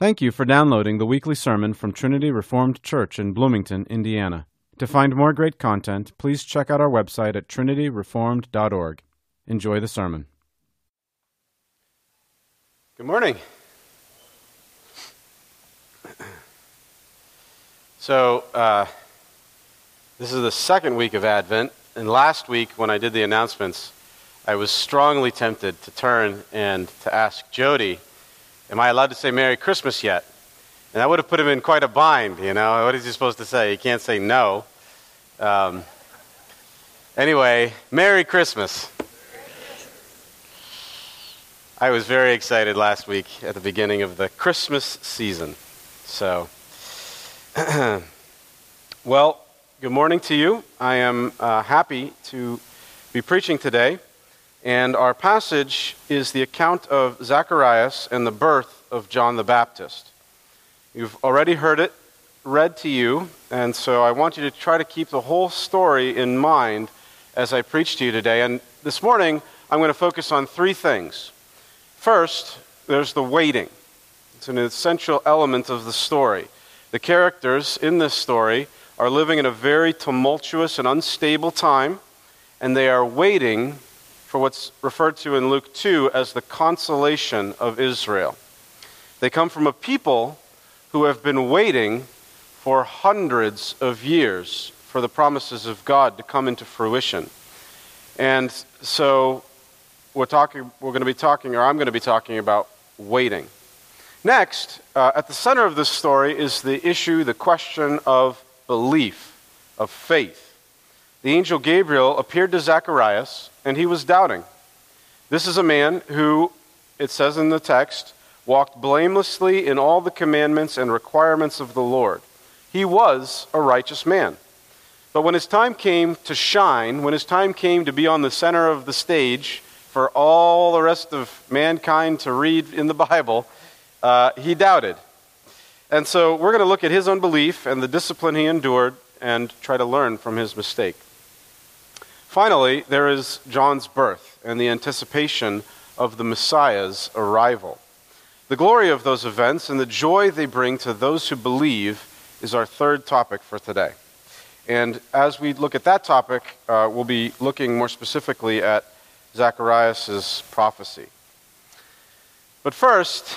Thank you for downloading the weekly sermon from Trinity Reformed Church in Bloomington, Indiana. To find more great content, please check out our website at trinityreformed.org. Enjoy the sermon. Good morning. So, uh, this is the second week of Advent, and last week when I did the announcements, I was strongly tempted to turn and to ask Jody Am I allowed to say Merry Christmas yet? And that would have put him in quite a bind, you know. What is he supposed to say? He can't say no. Um, anyway, Merry Christmas. I was very excited last week at the beginning of the Christmas season. So, well, good morning to you. I am uh, happy to be preaching today. And our passage is the account of Zacharias and the birth of John the Baptist. You've already heard it read to you, and so I want you to try to keep the whole story in mind as I preach to you today. And this morning, I'm going to focus on three things. First, there's the waiting, it's an essential element of the story. The characters in this story are living in a very tumultuous and unstable time, and they are waiting for what's referred to in Luke 2 as the consolation of Israel. They come from a people who have been waiting for hundreds of years for the promises of God to come into fruition. And so we're, talking, we're going to be talking, or I'm going to be talking about waiting. Next, uh, at the center of this story is the issue, the question of belief, of faith the angel Gabriel appeared to Zacharias, and he was doubting. This is a man who, it says in the text, walked blamelessly in all the commandments and requirements of the Lord. He was a righteous man. But when his time came to shine, when his time came to be on the center of the stage for all the rest of mankind to read in the Bible, uh, he doubted. And so we're going to look at his unbelief and the discipline he endured and try to learn from his mistake. Finally, there is John's birth and the anticipation of the Messiah's arrival. The glory of those events and the joy they bring to those who believe is our third topic for today. And as we look at that topic, uh, we'll be looking more specifically at Zacharias' prophecy. But first,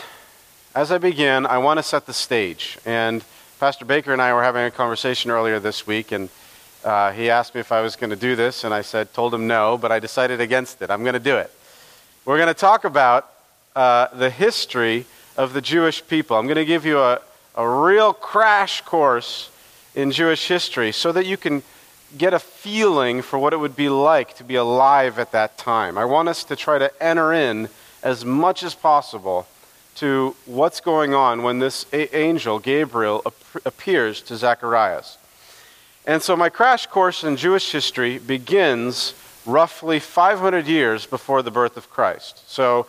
as I begin, I want to set the stage. And Pastor Baker and I were having a conversation earlier this week, and uh, he asked me if I was going to do this, and I said, told him no, but I decided against it. I'm going to do it. We're going to talk about uh, the history of the Jewish people. I'm going to give you a, a real crash course in Jewish history so that you can get a feeling for what it would be like to be alive at that time. I want us to try to enter in as much as possible to what's going on when this angel, Gabriel, ap- appears to Zacharias. And so my crash course in Jewish history begins roughly 500 years before the birth of Christ. So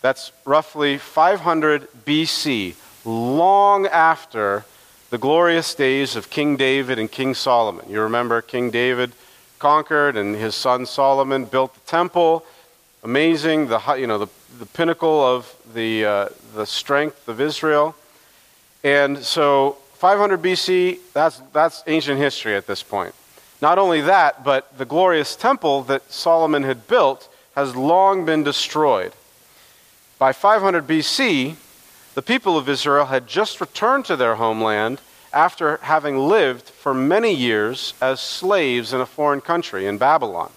that's roughly 500 BC, long after the glorious days of King David and King Solomon. You remember King David conquered and his son Solomon built the temple. Amazing, the, you know, the, the pinnacle of the, uh, the strength of Israel. And so 500 BC, that's, that's ancient history at this point. Not only that, but the glorious temple that Solomon had built has long been destroyed. By 500 BC, the people of Israel had just returned to their homeland after having lived for many years as slaves in a foreign country, in Babylon.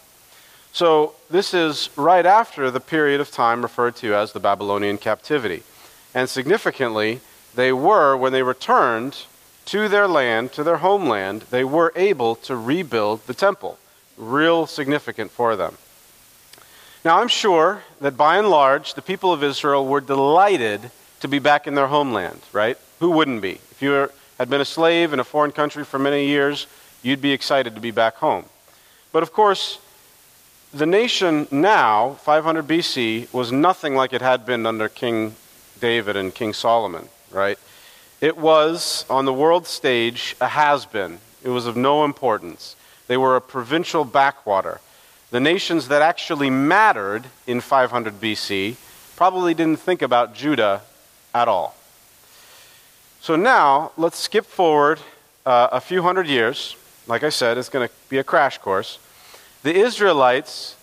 So, this is right after the period of time referred to as the Babylonian captivity. And significantly, they were, when they returned, to their land, to their homeland, they were able to rebuild the temple. Real significant for them. Now, I'm sure that by and large, the people of Israel were delighted to be back in their homeland, right? Who wouldn't be? If you were, had been a slave in a foreign country for many years, you'd be excited to be back home. But of course, the nation now, 500 BC, was nothing like it had been under King David and King Solomon, right? It was, on the world stage, a has been. It was of no importance. They were a provincial backwater. The nations that actually mattered in 500 BC probably didn't think about Judah at all. So now, let's skip forward uh, a few hundred years. Like I said, it's going to be a crash course. The Israelites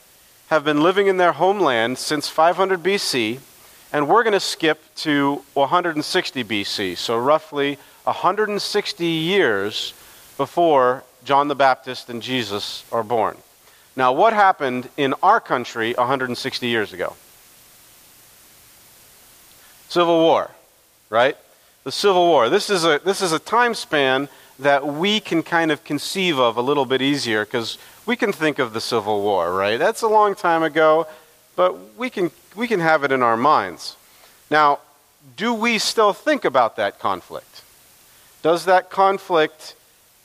have been living in their homeland since 500 BC, and we're going to skip to 160 BC, so roughly 160 years before John the Baptist and Jesus are born. Now, what happened in our country 160 years ago? Civil War, right? The Civil War. This is a, this is a time span that we can kind of conceive of a little bit easier because we can think of the Civil War, right? That's a long time ago, but we can, we can have it in our minds. Now, do we still think about that conflict? Does that conflict,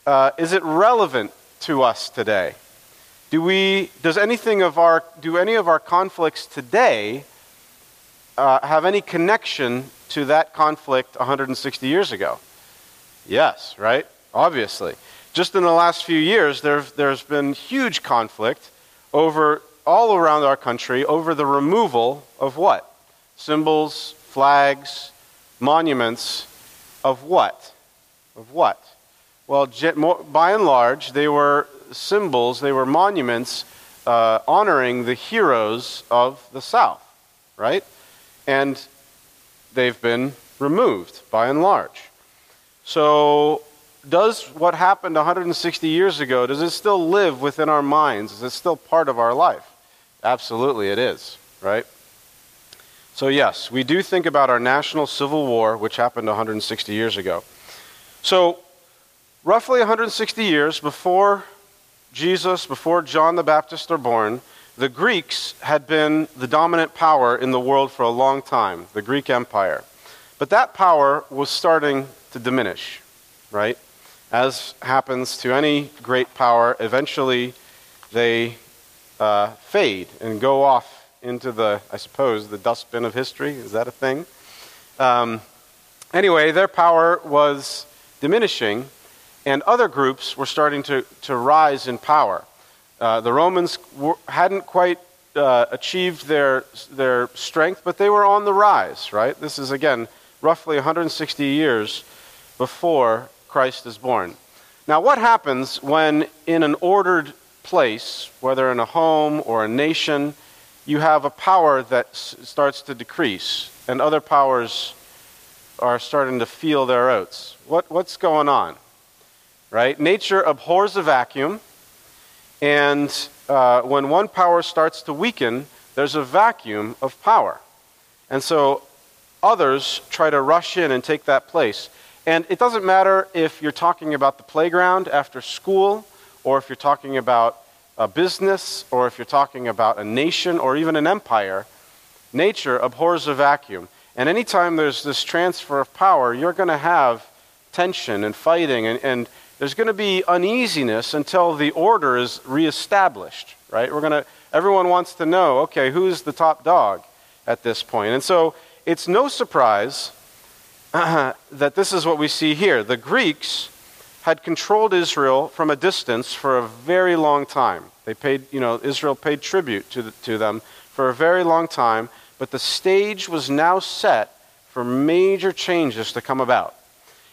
uh, is it relevant to us today? Do we, does anything of our, do any of our conflicts today uh, have any connection to that conflict 160 years ago? Yes, right? Obviously. Just in the last few years, there, there's been huge conflict over all around our country over the removal of what? Symbols, flags, monuments of what? Of what? Well, by and large, they were symbols, they were monuments uh, honoring the heroes of the South, right? And they've been removed by and large. So, does what happened 160 years ago, does it still live within our minds? Is it still part of our life? Absolutely, it is, right? So, yes, we do think about our national civil war, which happened 160 years ago. So, roughly 160 years before Jesus, before John the Baptist are born, the Greeks had been the dominant power in the world for a long time, the Greek Empire. But that power was starting to diminish, right? As happens to any great power, eventually they uh, fade and go off into the, I suppose, the dustbin of history. Is that a thing? Um, anyway, their power was diminishing, and other groups were starting to, to rise in power. Uh, the Romans were, hadn't quite uh, achieved their, their strength, but they were on the rise, right? This is, again, roughly 160 years before Christ is born. Now, what happens when in an ordered place, whether in a home or a nation, you have a power that starts to decrease and other powers are starting to feel their oats? What, what's going on? right? Nature abhors a vacuum, and uh, when one power starts to weaken, there's a vacuum of power. And so others try to rush in and take that place. And it doesn't matter if you're talking about the playground after school, or if you're talking about a business, or if you're talking about a nation, or even an empire. Nature abhors a vacuum. And anytime there's this transfer of power, you're going to have tension and fighting and, and there's going to be uneasiness until the order is reestablished, right? We're going to, everyone wants to know, okay, who's the top dog at this point? And so it's no surprise that this is what we see here. The Greeks had controlled Israel from a distance for a very long time. They paid, you know, Israel paid tribute to, the, to them for a very long time, but the stage was now set for major changes to come about.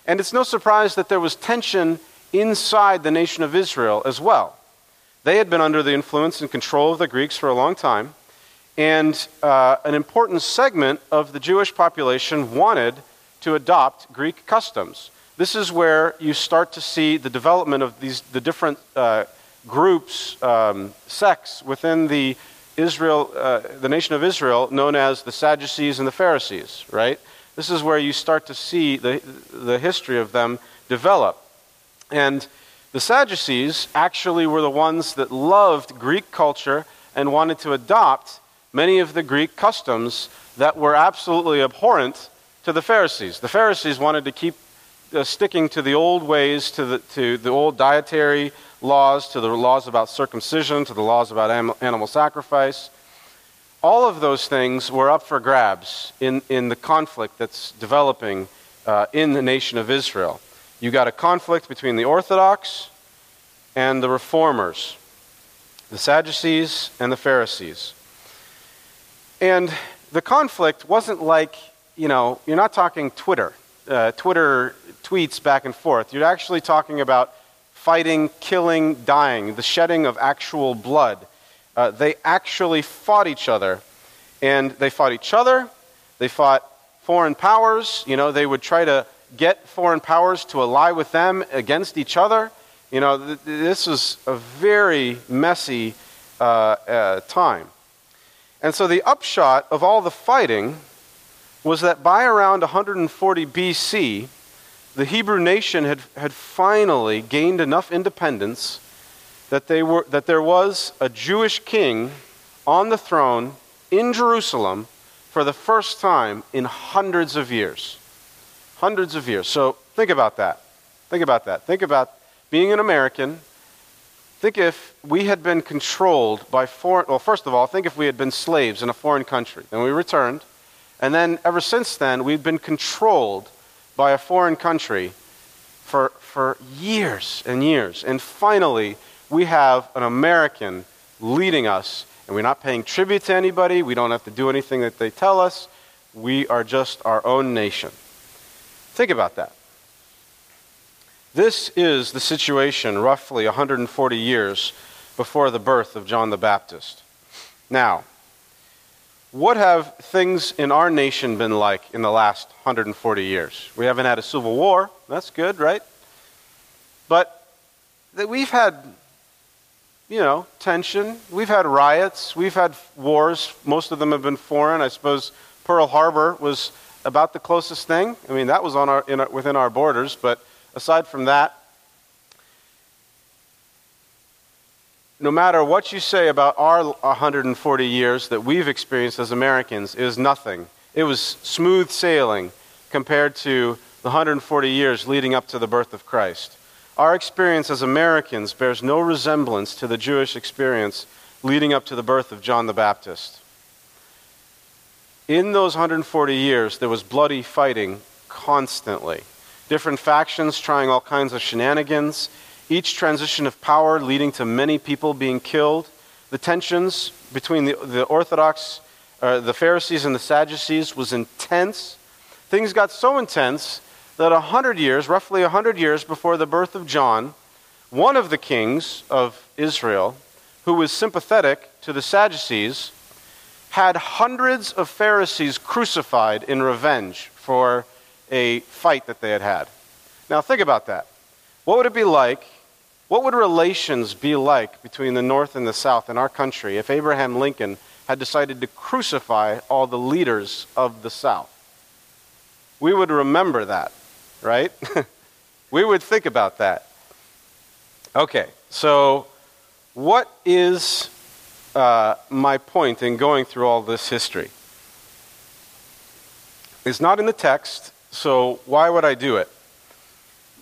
And it's no surprise that there was tension inside the nation of Israel as well. They had been under the influence and control of the Greeks for a long time, and uh, an important segment of the Jewish population wanted to adopt Greek customs. This is where you start to see the development of these the different uh, groups, um, sects within the Israel, uh, the nation of Israel, known as the Sadducees and the Pharisees. Right. This is where you start to see the the history of them develop. And the Sadducees actually were the ones that loved Greek culture and wanted to adopt many of the Greek customs that were absolutely abhorrent to the Pharisees. The Pharisees wanted to keep uh, sticking to the old ways, to the, to the old dietary laws, to the laws about circumcision, to the laws about animal sacrifice. All of those things were up for grabs in, in the conflict that's developing uh, in the nation of Israel you got a conflict between the Orthodox and the Reformers, the Sadducees and the Pharisees. And the conflict wasn't like, you know, you're not talking Twitter, uh, Twitter tweets back and forth. You're actually talking about fighting, killing, dying, the shedding of actual blood. Uh, they actually fought each other. And they fought each other, they fought foreign powers. You know, they would try to get foreign powers to ally with them against each other. You know, th- this was a very messy uh, uh, time. And so the upshot of all the fighting was that by around 140 BC, the Hebrew nation had, had finally gained enough independence that, they were, that there was a Jewish king on the throne in Jerusalem for the first time in hundreds of years. Hundreds of years. So think about that. Think about that. Think about being an American. Think if we had been controlled by foreign, well, first of all, think if we had been slaves in a foreign country. Then we returned. And then ever since then, we've been controlled by a foreign country for, for years and years. And finally, we have an American leading us, and we're not paying tribute to anybody. We don't have to do anything that they tell us. We are just our own nation. Think about that. This is the situation roughly 140 years before the birth of John the Baptist. Now, what have things in our nation been like in the last 140 years? We haven't had a civil war. That's good, right? But that we've had, you know, tension. We've had riots. We've had wars. Most of them have been foreign. I suppose Pearl Harbor was about the closest thing. I mean, that was on our, our, within our borders, but aside from that, no matter what you say about our 140 years that we've experienced as Americans, is nothing. It was smooth sailing compared to the 140 years leading up to the birth of Christ. Our experience as Americans bears no resemblance to the Jewish experience leading up to the birth of John the Baptist. In those 140 years, there was bloody fighting constantly. Different factions trying all kinds of shenanigans, each transition of power leading to many people being killed. The tensions between the, the Orthodox, uh, the Pharisees, and the Sadducees was intense. Things got so intense that a hundred years, roughly a hundred years before the birth of John, one of the kings of Israel, who was sympathetic to the Sadducees, had hundreds of Pharisees crucified in revenge for a fight that they had had. Now, think about that. What would it be like? What would relations be like between the North and the South in our country if Abraham Lincoln had decided to crucify all the leaders of the South? We would remember that, right? we would think about that. Okay, so what is uh, my point in going through all this history. It's not in the text, so why would I do it?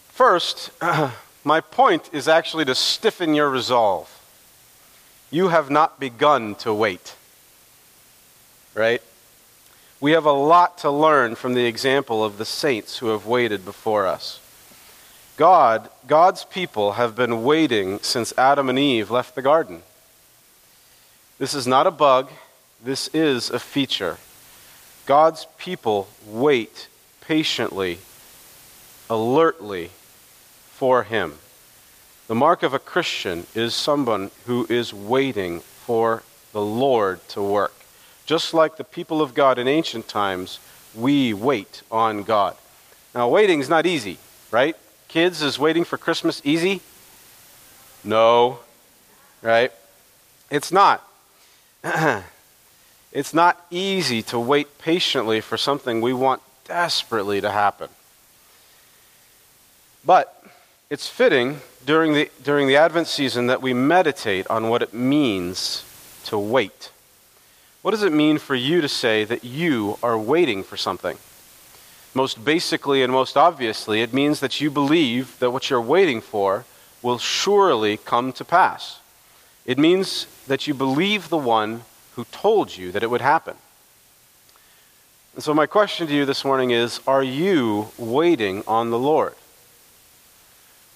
First, my point is actually to stiffen your resolve. You have not begun to wait. Right? We have a lot to learn from the example of the saints who have waited before us. God, God's people have been waiting since Adam and Eve left the garden. This is not a bug, this is a feature. God's people wait patiently, alertly for Him. The mark of a Christian is someone who is waiting for the Lord to work. Just like the people of God in ancient times, we wait on God. Now, waiting is not easy, right? Kids, is waiting for Christmas easy? No, right? It's not. it's not easy to wait patiently for something we want desperately to happen. But it's fitting during the, during the Advent season that we meditate on what it means to wait. What does it mean for you to say that you are waiting for something? Most basically and most obviously, it means that you believe that what you're waiting for will surely come to pass. It means that you believe the one who told you that it would happen. And so, my question to you this morning is Are you waiting on the Lord?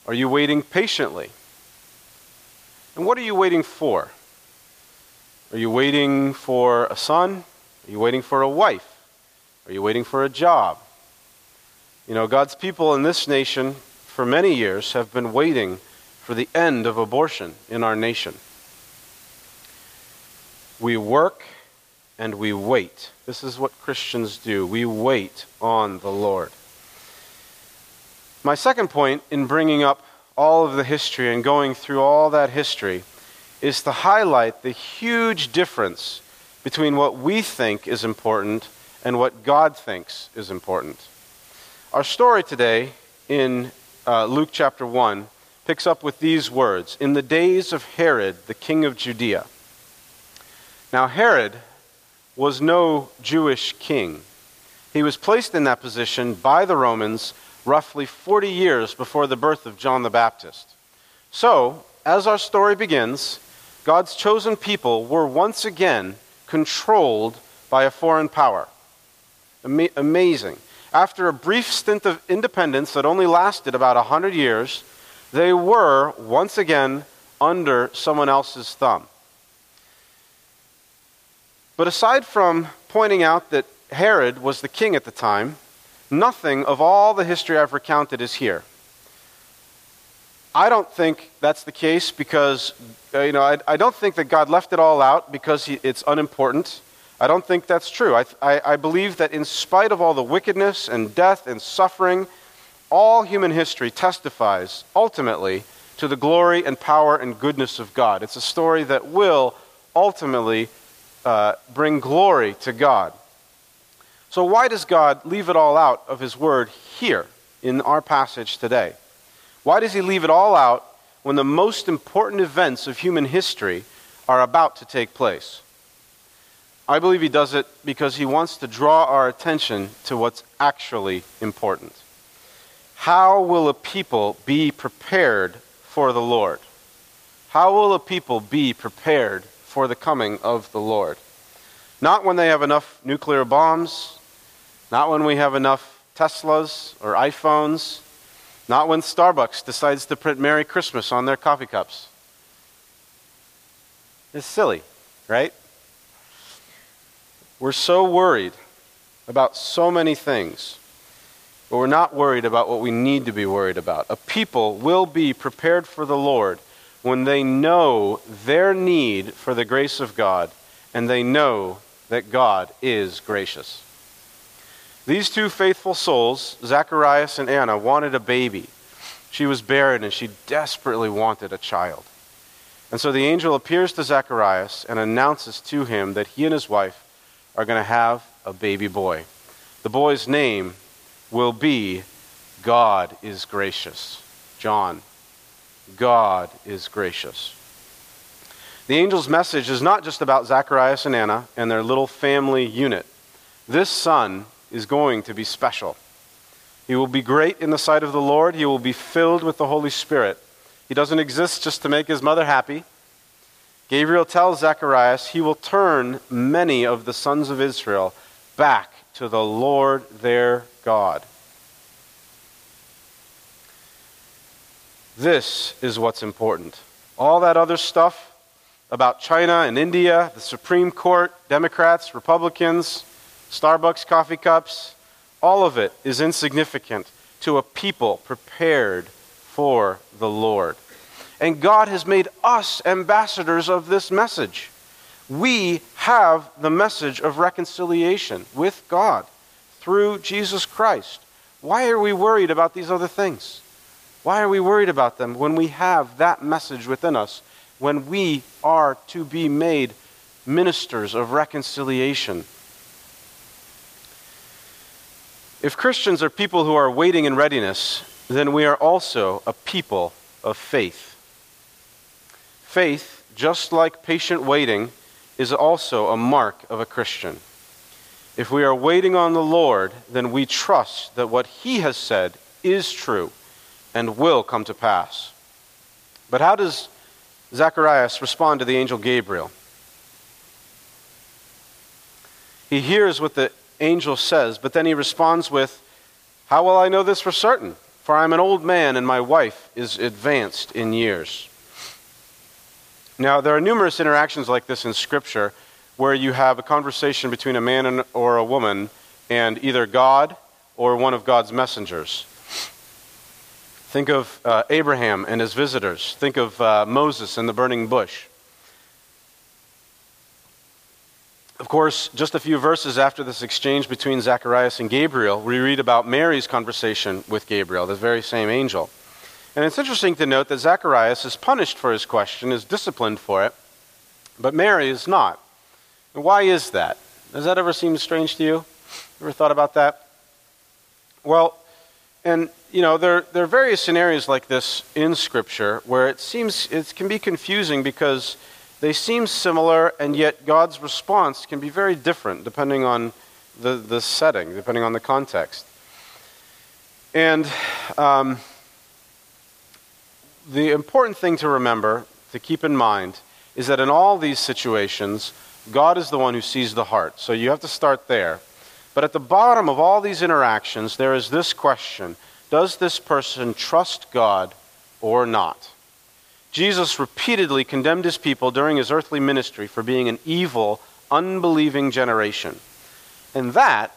Are you waiting patiently? And what are you waiting for? Are you waiting for a son? Are you waiting for a wife? Are you waiting for a job? You know, God's people in this nation for many years have been waiting for the end of abortion in our nation. We work and we wait. This is what Christians do. We wait on the Lord. My second point in bringing up all of the history and going through all that history is to highlight the huge difference between what we think is important and what God thinks is important. Our story today in uh, Luke chapter 1 picks up with these words In the days of Herod, the king of Judea. Now, Herod was no Jewish king. He was placed in that position by the Romans roughly 40 years before the birth of John the Baptist. So, as our story begins, God's chosen people were once again controlled by a foreign power. Ama- amazing. After a brief stint of independence that only lasted about 100 years, they were once again under someone else's thumb. But aside from pointing out that Herod was the king at the time, nothing of all the history I've recounted is here. I don't think that's the case because, uh, you know, I, I, don't think that God left it all out because he, it's unimportant. I don't think that's true. I, I, I believe that in spite of all the wickedness and death and suffering, all human history testifies ultimately to the glory and power and goodness of God. It's a story that will ultimately uh, bring glory to God. So, why does God leave it all out of His Word here in our passage today? Why does He leave it all out when the most important events of human history are about to take place? I believe he does it because he wants to draw our attention to what's actually important. How will a people be prepared for the Lord? How will a people be prepared for the coming of the Lord? Not when they have enough nuclear bombs, not when we have enough Teslas or iPhones, not when Starbucks decides to print Merry Christmas on their coffee cups. It's silly, right? We're so worried about so many things, but we're not worried about what we need to be worried about. A people will be prepared for the Lord when they know their need for the grace of God and they know that God is gracious. These two faithful souls, Zacharias and Anna, wanted a baby. She was barren and she desperately wanted a child. And so the angel appears to Zacharias and announces to him that he and his wife are going to have a baby boy. The boy's name will be God is gracious. John, God is gracious. The angel's message is not just about Zacharias and Anna and their little family unit. This son is going to be special. He will be great in the sight of the Lord. He will be filled with the Holy Spirit. He doesn't exist just to make his mother happy. Gabriel tells Zacharias he will turn many of the sons of Israel back to the Lord their God. This is what's important. All that other stuff about China and India, the Supreme Court, Democrats, Republicans, Starbucks coffee cups, all of it is insignificant to a people prepared for the Lord. And God has made us ambassadors of this message. We have the message of reconciliation with God through Jesus Christ. Why are we worried about these other things? Why are we worried about them when we have that message within us, when we are to be made ministers of reconciliation? If Christians are people who are waiting in readiness, then we are also a people of faith. Faith, just like patient waiting, is also a mark of a Christian. If we are waiting on the Lord, then we trust that what He has said is true and will come to pass. But how does Zacharias respond to the angel Gabriel? He hears what the angel says, but then he responds with, How will I know this for certain? For I am an old man and my wife is advanced in years. Now, there are numerous interactions like this in Scripture where you have a conversation between a man or a woman and either God or one of God's messengers. Think of uh, Abraham and his visitors. Think of uh, Moses and the burning bush. Of course, just a few verses after this exchange between Zacharias and Gabriel, we read about Mary's conversation with Gabriel, the very same angel. And it's interesting to note that Zacharias is punished for his question, is disciplined for it, but Mary is not. And why is that? Does that ever seem strange to you? Ever thought about that? Well, and you know, there, there are various scenarios like this in Scripture where it seems it can be confusing because they seem similar, and yet God's response can be very different depending on the, the setting, depending on the context. And um, the important thing to remember, to keep in mind, is that in all these situations, God is the one who sees the heart. So you have to start there. But at the bottom of all these interactions, there is this question Does this person trust God or not? Jesus repeatedly condemned his people during his earthly ministry for being an evil, unbelieving generation. And that,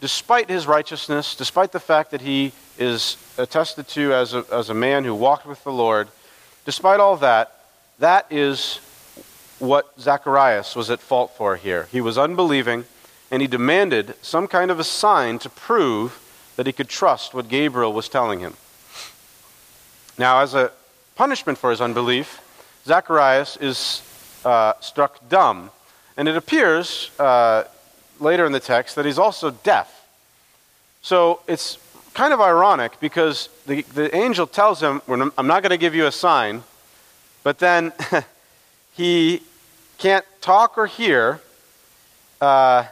despite his righteousness, despite the fact that he is attested to as a, as a man who walked with the Lord, despite all that, that is what Zacharias was at fault for here. He was unbelieving, and he demanded some kind of a sign to prove that he could trust what Gabriel was telling him. Now, as a punishment for his unbelief, Zacharias is uh, struck dumb. And it appears uh, later in the text that he's also deaf. So it's kind of ironic because the, the angel tells him, I'm not going to give you a sign, but then he can't talk or hear. Uh,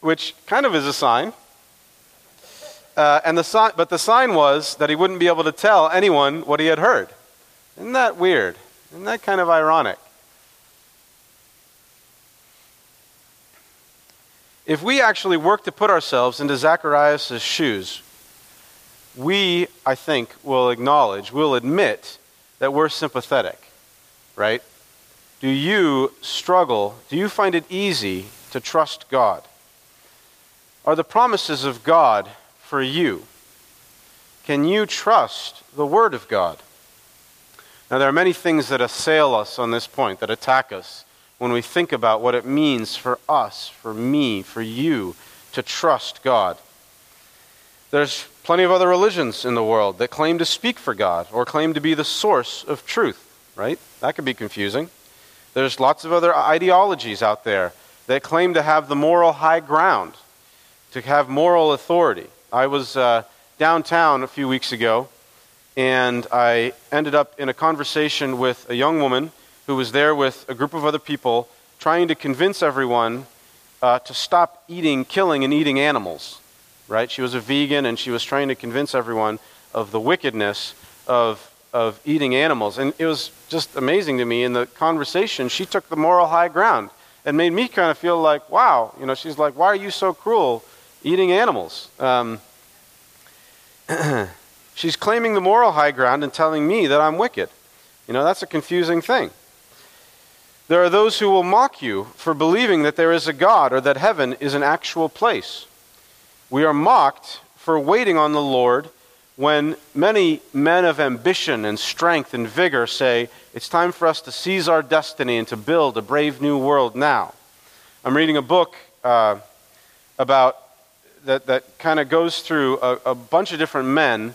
which kind of is a sign. Uh, and the sign, but the sign was that he wouldn't be able to tell anyone what he had heard. Isn't that weird? Isn't that kind of ironic? If we actually work to put ourselves into Zacharias' shoes, we, I think, will acknowledge, will admit that we're sympathetic, right? Do you struggle? Do you find it easy to trust God? Are the promises of God for you? Can you trust the Word of God? Now, there are many things that assail us on this point, that attack us when we think about what it means for us, for me, for you to trust God. There's plenty of other religions in the world that claim to speak for God or claim to be the source of truth, right? That could be confusing. There's lots of other ideologies out there that claim to have the moral high ground, to have moral authority. I was uh, downtown a few weeks ago, and I ended up in a conversation with a young woman who was there with a group of other people trying to convince everyone uh, to stop eating, killing, and eating animals right? She was a vegan and she was trying to convince everyone of the wickedness of, of eating animals. And it was just amazing to me in the conversation, she took the moral high ground and made me kind of feel like, wow, you know, she's like, why are you so cruel eating animals? Um, she's claiming the moral high ground and telling me that I'm wicked. You know, that's a confusing thing. There are those who will mock you for believing that there is a God or that heaven is an actual place. We are mocked for waiting on the Lord when many men of ambition and strength and vigor say, It's time for us to seize our destiny and to build a brave new world now. I'm reading a book uh, about that, that kind of goes through a, a bunch of different men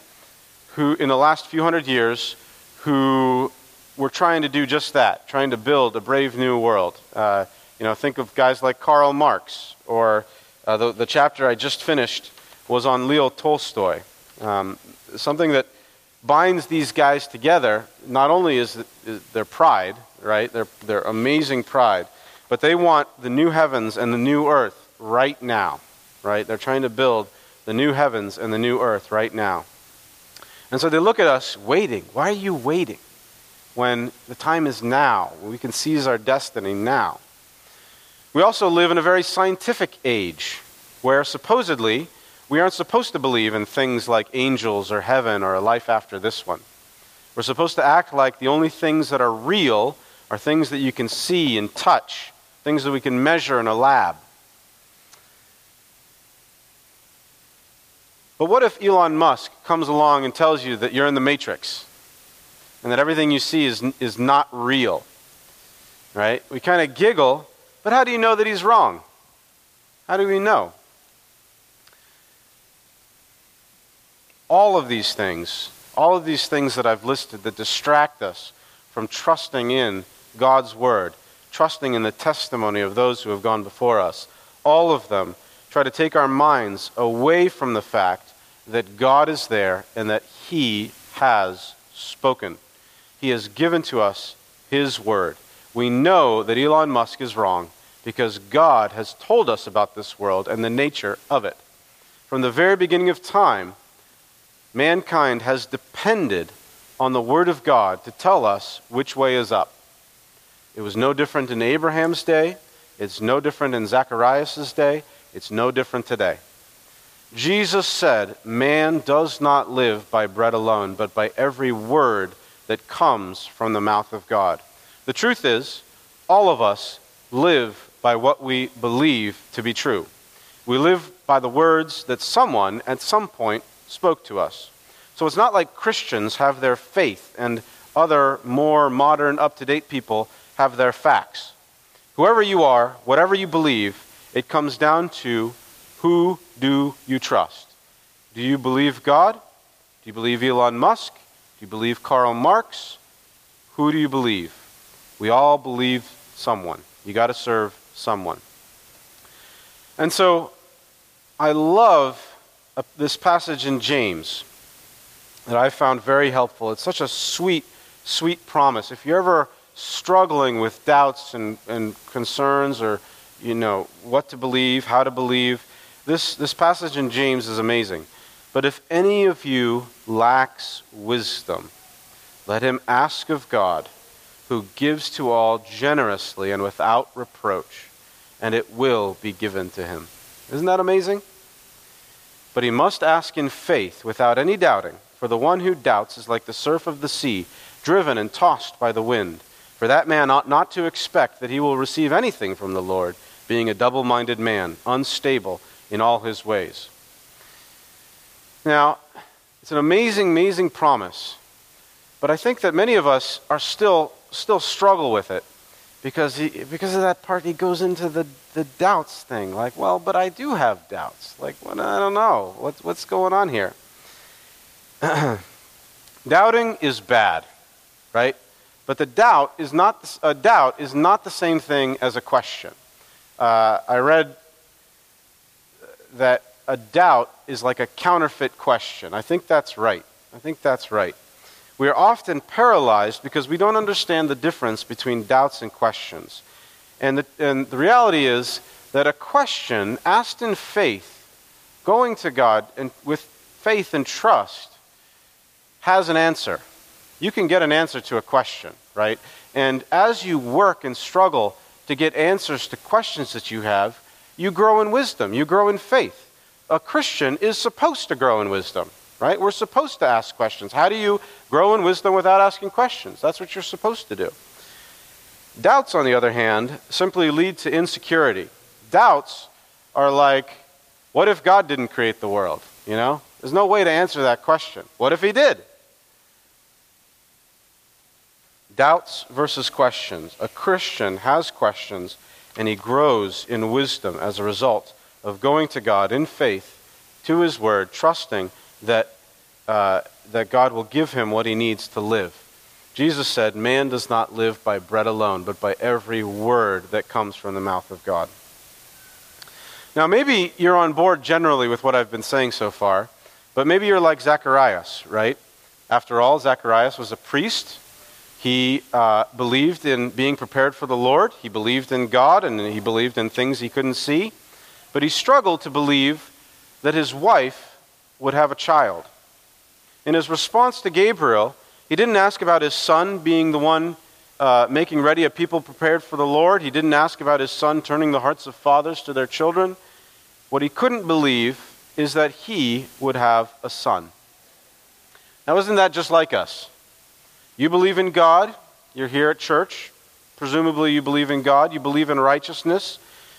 who, in the last few hundred years, who were trying to do just that, trying to build a brave new world. Uh, you know, think of guys like Karl Marx or uh, the, the, chapter I just finished was on Leo Tolstoy. Um, something that binds these guys together not only is, is their pride, right? Their, their amazing pride, but they want the new heavens and the new earth right now, right? They're trying to build the new heavens and the new earth right now. And so they look at us waiting. Why are you waiting when the time is now? We can seize our destiny now. We also live in a very scientific age where supposedly we aren't supposed to believe in things like angels or heaven or a life after this one. We're supposed to act like the only things that are real are things that you can see and touch, things that we can measure in a lab. But what if Elon Musk comes along and tells you that you're in the matrix and that everything you see is, is not real? Right? We kind of giggle, but how do you know that he's wrong? How do we know? All of these things, all of these things that I've listed that distract us from trusting in God's Word, trusting in the testimony of those who have gone before us, all of them try to take our minds away from the fact that God is there and that He has spoken. He has given to us His Word. We know that Elon Musk is wrong because God has told us about this world and the nature of it. From the very beginning of time, mankind has depended on the Word of God to tell us which way is up. It was no different in Abraham's day. It's no different in Zacharias' day. It's no different today. Jesus said, Man does not live by bread alone, but by every word that comes from the mouth of God. The truth is, all of us live by what we believe to be true. We live by the words that someone at some point spoke to us. So it's not like Christians have their faith and other more modern, up to date people have their facts. Whoever you are, whatever you believe, it comes down to who do you trust? Do you believe God? Do you believe Elon Musk? Do you believe Karl Marx? Who do you believe? We all believe someone. You got to serve someone. And so I love uh, this passage in James that I found very helpful. It's such a sweet, sweet promise. If you're ever struggling with doubts and, and concerns or you know, what to believe, how to believe. This, this passage in James is amazing. But if any of you lacks wisdom, let him ask of God, who gives to all generously and without reproach, and it will be given to him. Isn't that amazing? But he must ask in faith, without any doubting, for the one who doubts is like the surf of the sea, driven and tossed by the wind. For that man ought not to expect that he will receive anything from the Lord being a double minded man, unstable in all his ways. Now, it's an amazing, amazing promise, but I think that many of us are still, still struggle with it because, he, because of that part he goes into the, the doubts thing. Like, well, but I do have doubts. Like, well, I don't know. What, what's going on here? Doubting is bad, right? But the doubt is not a doubt is not the same thing as a question uh, I read that a doubt is like a counterfeit question. I think that's right. I think that's right. We are often paralyzed because we don't understand the difference between doubts and questions. And the, and the reality is that a question asked in faith, going to God and with faith and trust, has an answer. You can get an answer to a question, right? And as you work and struggle to get answers to questions that you have, you grow in wisdom, you grow in faith. A Christian is supposed to grow in wisdom, right? We're supposed to ask questions. How do you grow in wisdom without asking questions? That's what you're supposed to do. Doubts, on the other hand, simply lead to insecurity. Doubts are like, what if God didn't create the world? You know? There's no way to answer that question. What if He did? Doubts versus questions. A Christian has questions and he grows in wisdom as a result of going to God in faith, to his word, trusting that, uh, that God will give him what he needs to live. Jesus said, Man does not live by bread alone, but by every word that comes from the mouth of God. Now, maybe you're on board generally with what I've been saying so far, but maybe you're like Zacharias, right? After all, Zacharias was a priest he uh, believed in being prepared for the Lord. He believed in God and he believed in things he couldn't see. But he struggled to believe that his wife would have a child. In his response to Gabriel, he didn't ask about his son being the one uh, making ready a people prepared for the Lord. He didn't ask about his son turning the hearts of fathers to their children. What he couldn't believe is that he would have a son. Now, isn't that just like us? You believe in God, you're here at church. Presumably, you believe in God, you believe in righteousness,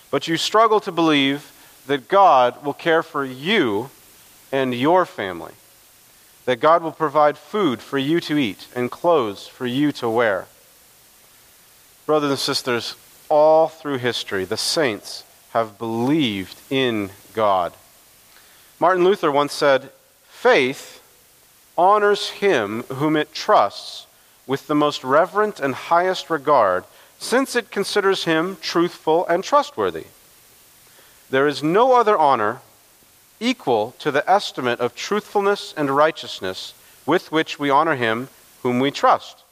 but you struggle to believe that God will care for you and your family. That God will provide food for you to eat and clothes for you to wear. Brothers and sisters, all through history, the saints have believed in God. Martin Luther once said, Faith honors him whom it trusts with the most reverent and highest regard, since it considers him truthful and trustworthy. There is no other honor equal to the estimate of truthfulness and righteousness with which we honor him whom we trust.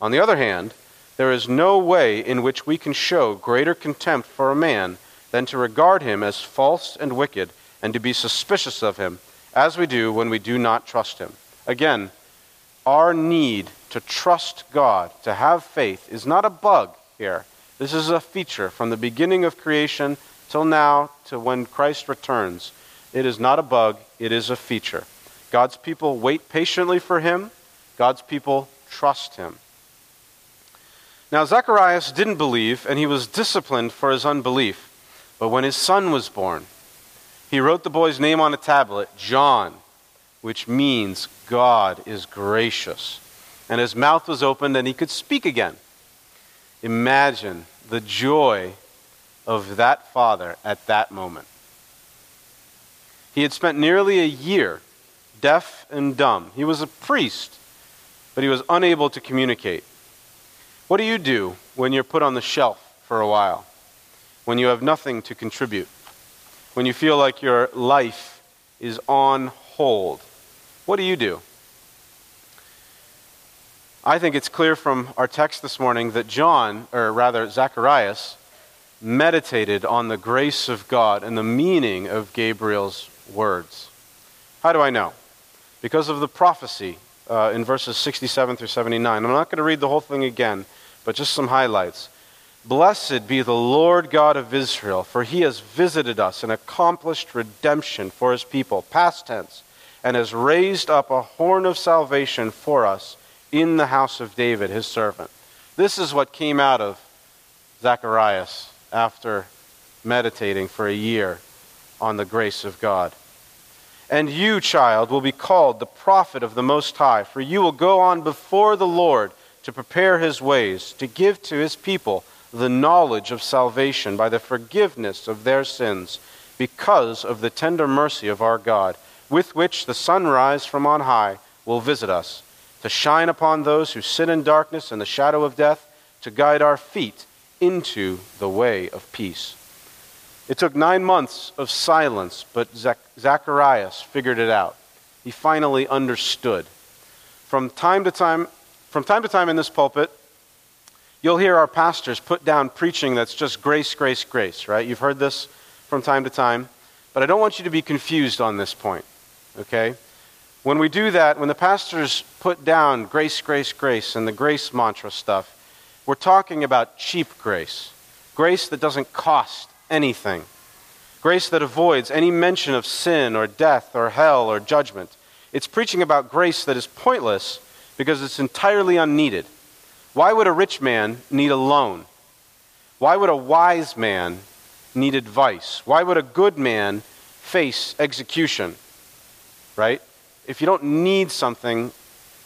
On the other hand, there is no way in which we can show greater contempt for a man than to regard him as false and wicked and to be suspicious of him, as we do when we do not trust him. Again, our need to trust God, to have faith, is not a bug here. This is a feature from the beginning of creation till now to when Christ returns. It is not a bug, it is a feature. God's people wait patiently for him, God's people trust him. Now, Zacharias didn't believe, and he was disciplined for his unbelief. But when his son was born, he wrote the boy's name on a tablet, John, which means God is gracious. And his mouth was opened and he could speak again. Imagine the joy of that father at that moment. He had spent nearly a year deaf and dumb. He was a priest, but he was unable to communicate. What do you do when you're put on the shelf for a while? When you have nothing to contribute? When you feel like your life is on hold? What do you do? I think it's clear from our text this morning that John, or rather Zacharias, meditated on the grace of God and the meaning of Gabriel's words. How do I know? Because of the prophecy uh, in verses 67 through 79. I'm not going to read the whole thing again, but just some highlights. Blessed be the Lord God of Israel, for he has visited us and accomplished redemption for his people, past tense, and has raised up a horn of salvation for us in the house of David, his servant. This is what came out of Zacharias after meditating for a year on the grace of God. And you, child, will be called the prophet of the Most High, for you will go on before the Lord to prepare his ways, to give to his people the knowledge of salvation by the forgiveness of their sins, because of the tender mercy of our God, with which the sunrise from on high will visit us, to shine upon those who sit in darkness and the shadow of death, to guide our feet into the way of peace. It took nine months of silence, but Zacharias figured it out. He finally understood. From time to time, from time to time in this pulpit, you'll hear our pastors put down preaching that's just grace, grace, grace, right? You've heard this from time to time, but I don't want you to be confused on this point, okay? When we do that, when the pastors put down grace, grace, grace and the grace mantra stuff, we're talking about cheap grace. Grace that doesn't cost anything. Grace that avoids any mention of sin or death or hell or judgment. It's preaching about grace that is pointless because it's entirely unneeded. Why would a rich man need a loan? Why would a wise man need advice? Why would a good man face execution? Right? If you don't need something,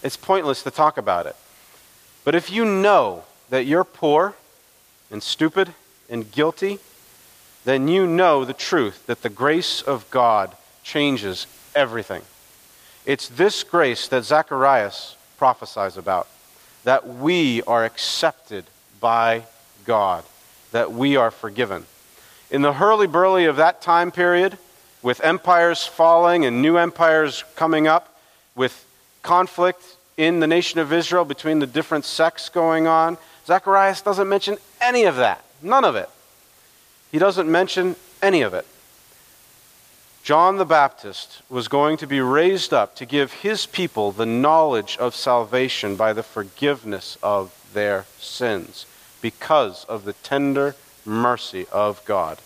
it's pointless to talk about it. But if you know that you're poor and stupid and guilty, then you know the truth that the grace of God changes everything. It's this grace that Zacharias prophesies about that we are accepted by God, that we are forgiven. In the hurly burly of that time period, with empires falling and new empires coming up, with conflict in the nation of Israel between the different sects going on, Zacharias doesn't mention any of that. None of it. He doesn't mention any of it. John the Baptist was going to be raised up to give his people the knowledge of salvation by the forgiveness of their sins because of the tender mercy of God.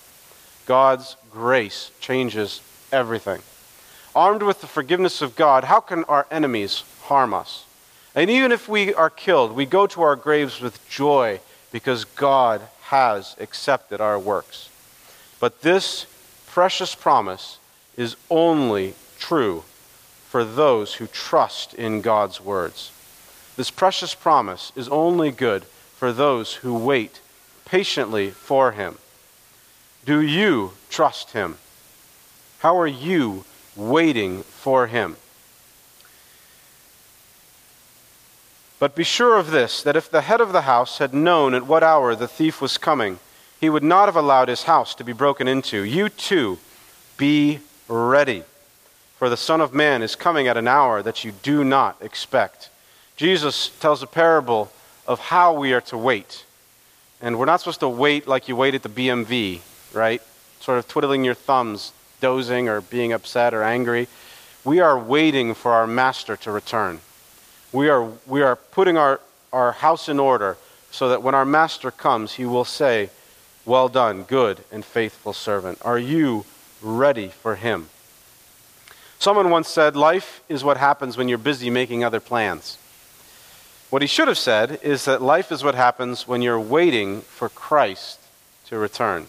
God's grace changes everything. Armed with the forgiveness of God, how can our enemies harm us? And even if we are killed, we go to our graves with joy because God has accepted our works. But this precious promise is only true for those who trust in God's words. This precious promise is only good for those who wait patiently for Him. Do you trust Him? How are you waiting for Him? But be sure of this that if the head of the house had known at what hour the thief was coming, he would not have allowed his house to be broken into. You too, be ready, for the Son of Man is coming at an hour that you do not expect. Jesus tells a parable of how we are to wait. And we're not supposed to wait like you wait at the BMV, right? Sort of twiddling your thumbs, dozing or being upset or angry. We are waiting for our master to return. We are, we are putting our, our house in order so that when our master comes, he will say, Well done, good and faithful servant. Are you ready for him? Someone once said, Life is what happens when you're busy making other plans. What he should have said is that life is what happens when you're waiting for Christ to return.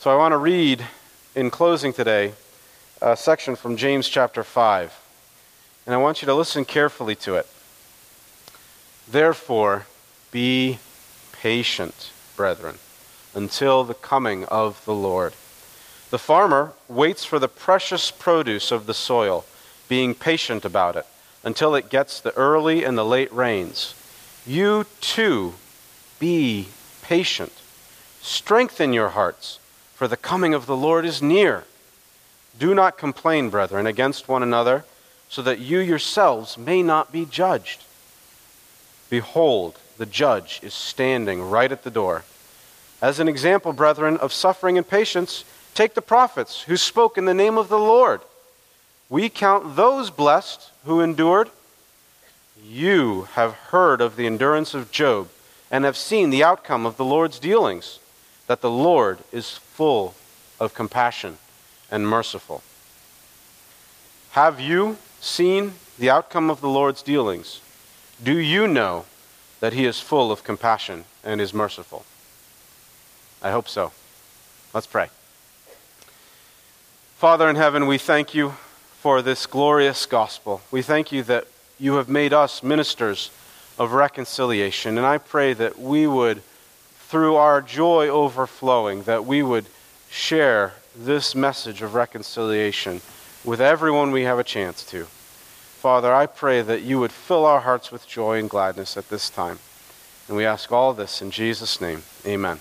So I want to read in closing today a section from James chapter 5 and I want you to listen carefully to it. Therefore, be patient, brethren, until the coming of the Lord. The farmer waits for the precious produce of the soil, being patient about it, until it gets the early and the late rains. You too be patient. Strengthen your hearts, for the coming of the Lord is near. Do not complain, brethren, against one another so that you yourselves may not be judged. Behold, the judge is standing right at the door. As an example, brethren, of suffering and patience, take the prophets who spoke in the name of the Lord. We count those blessed who endured. You have heard of the endurance of Job and have seen the outcome of the Lord's dealings, that the Lord is full of compassion and merciful. Have you seen the outcome of the Lord's dealings, do you know that He is full of compassion and is merciful? I hope so. Let's pray. Father in heaven, we thank you for this glorious gospel. We thank you that you have made us ministers of reconciliation. And I pray that we would, through our joy overflowing, that we would share this message of reconciliation with everyone we have a chance to. Father, I pray that you would fill our hearts with joy and gladness at this time. And we ask all this in Jesus' name. Amen.